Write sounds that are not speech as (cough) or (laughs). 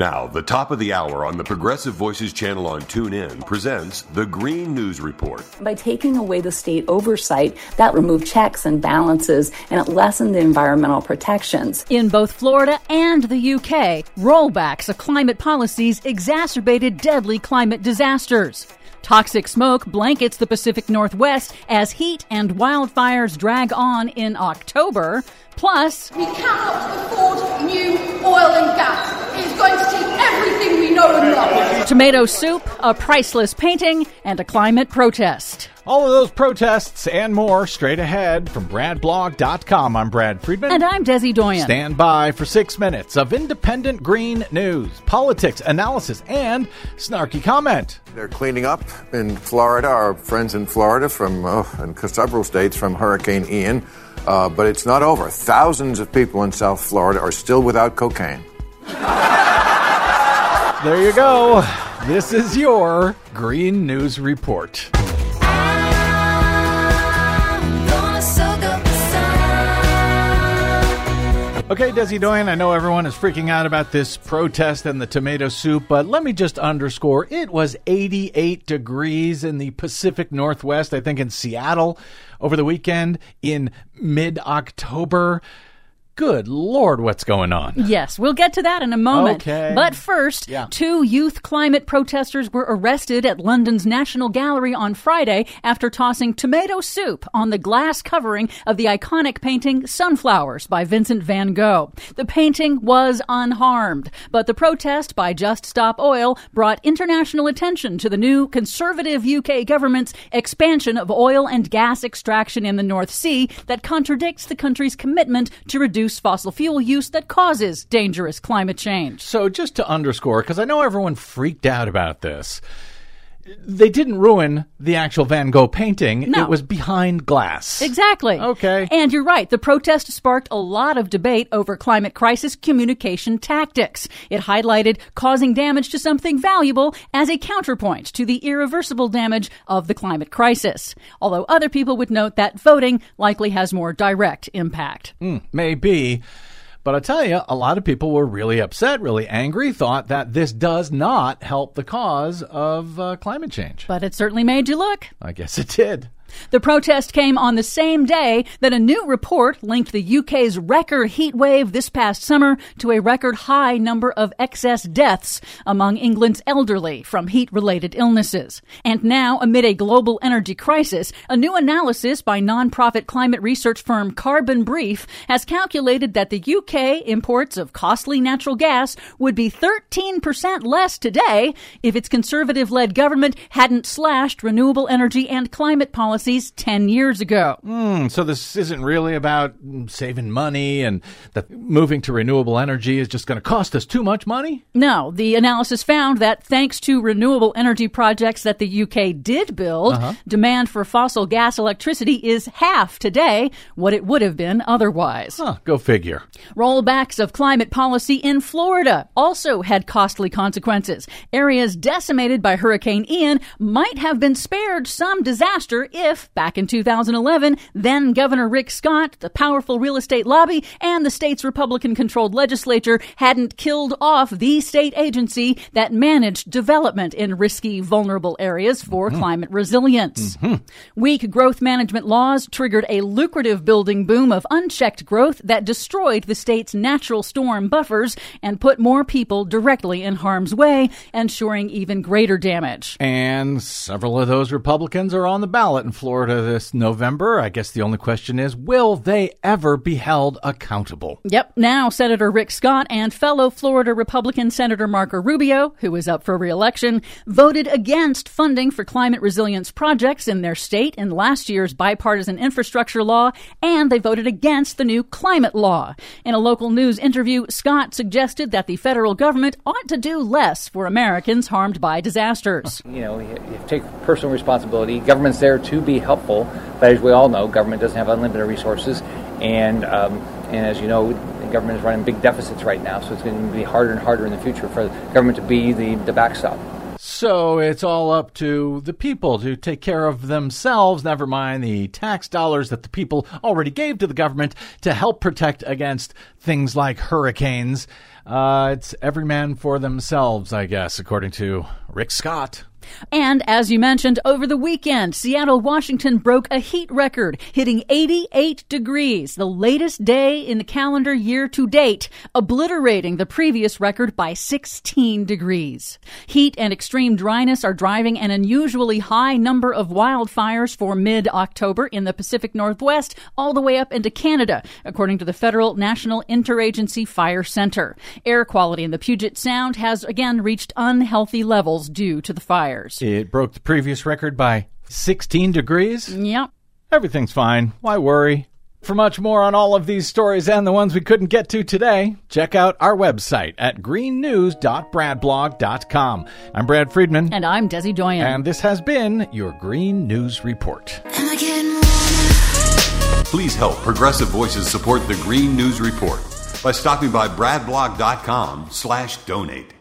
Now, the top of the hour on the Progressive Voices channel on TuneIn presents the Green News Report. By taking away the state oversight, that removed checks and balances and it lessened the environmental protections. In both Florida and the UK, rollbacks of climate policies exacerbated deadly climate disasters. Toxic smoke blankets the Pacific Northwest as heat and wildfires drag on in October. Plus, we cannot afford new oil and gas. It is going to take everything we know and love. Tomato soup, a priceless painting, and a climate protest. All of those protests and more straight ahead from BradBlog.com. I'm Brad Friedman. And I'm Desi Doyen. Stand by for six minutes of independent green news, politics, analysis, and snarky comment. They're cleaning up in Florida, our friends in Florida from oh, and several states from Hurricane Ian. Uh, but it's not over. Thousands of people in South Florida are still without cocaine. (laughs) There you go. This is your Green News Report. Okay, Desi Doyen, I know everyone is freaking out about this protest and the tomato soup, but let me just underscore it was 88 degrees in the Pacific Northwest, I think in Seattle over the weekend in mid October. Good Lord, what's going on? Yes, we'll get to that in a moment. Okay. But first, Yeah. two youth climate protesters were arrested at London's National Gallery on Friday after tossing tomato soup on the glass covering of the iconic painting Sunflowers by Vincent van Gogh. The painting was unharmed, but the protest by Just Stop Oil brought international attention to the new conservative UK government's expansion of oil and gas extraction in the North Sea that contradicts the country's commitment to reduce fossil fuel use that causes dangerous climate change. So, just to underscore, because I know everyone freaked out about this, they didn't ruin the actual Van Gogh painting. No. It was behind glass. Exactly. Okay. And you're right. The protest sparked a lot of debate over climate crisis communication tactics. It highlighted causing damage to something valuable as a counterpoint to the irreversible damage of the climate crisis. Although other people would note that voting likely has more direct impact. Hmm, maybe. But I tell you, a lot of people were really upset, really angry, thought that this does not help the cause of uh, climate change. But it certainly made you look. I guess it did. The protest came on the same day that a new report linked the UK's record heat wave this past summer to a record high number of excess deaths among England's elderly from heat related illnesses. And now, amid a global energy crisis, a new analysis by nonprofit climate research firm Carbon Brief has calculated that the UK imports of costly natural gas would be 13% less today if its conservative led government hadn't slashed renewable energy and climate policies 10 years ago. Hmm, so this isn't really about mm, saving money and that moving to renewable energy is just going to cost us too much money? No, the analysis found that thanks to renewable energy projects that the UK did build, demand for fossil gas electricity is half today what it would have been otherwise. Huh, go figure. Rollbacks of climate policy in Florida also had costly consequences. Areas decimated by Hurricane Ian might have been spared some disaster if, back in 2011, then Governor Rick Scott, the powerful real estate lobby, and the state's Republican controlled legislature hadn't killed off the state agency that managed development in risky, vulnerable areas for mm-hmm. climate resilience. Mm-hmm. Weak growth management laws triggered a lucrative building boom of unchecked growth that destroyed the state's natural storm buffers and put more people directly in harm's way, ensuring even greater damage. And several of those Republicans are on the ballot in Florida this November. I guess the only question is will they ever be held accountable? Yep. Now, Senator Rick Scott and fellow Florida Republican Senator Marco Rubio, who is up for reelection, voted against funding for climate resilience projects in their state in last year's bipartisan infrastructure law, and they voted against the new climate law. In a local news interview, Scott suggested that the federal government ought to do less for Americans harmed by disasters. you know, you you have to take personal responsibility. Government's there to be helpful, but as we all know, government doesn't have unlimited resources, and um, and as you know, the government is running big deficits right now, so it's going to be harder and harder in the future for government to be the, the backstop. So it's all up to the people to take care of themselves, never mind the tax dollars that the people already gave to the government to help protect against things like hurricanes. Uh, it's every man for themselves, I guess, according to Rick Scott. And as you mentioned, over the weekend, Seattle, Washington broke a heat record, hitting 88 degrees, the latest day in the calendar year to date, obliterating the previous record by 16 degrees. Heat and extreme dryness are driving an unusually high number of wildfires for mid October in the Pacific Northwest, all the way up into Canada, according to the Federal National Interagency Fire Center. Air quality in the Puget Sound has again reached unhealthy levels due to the fire fires. It broke the previous record by 16 degrees. Yep. Everything's fine. Why worry? For much more on all of these stories and the ones we couldn't get to today, check out our website at greennews.bradblog.com. I'm Brad Friedman. And I'm Desi Doyen. And this has been your Green News Report. Please help Progressive Voices support the Green News Report by stopping by bradblog.com slash donate.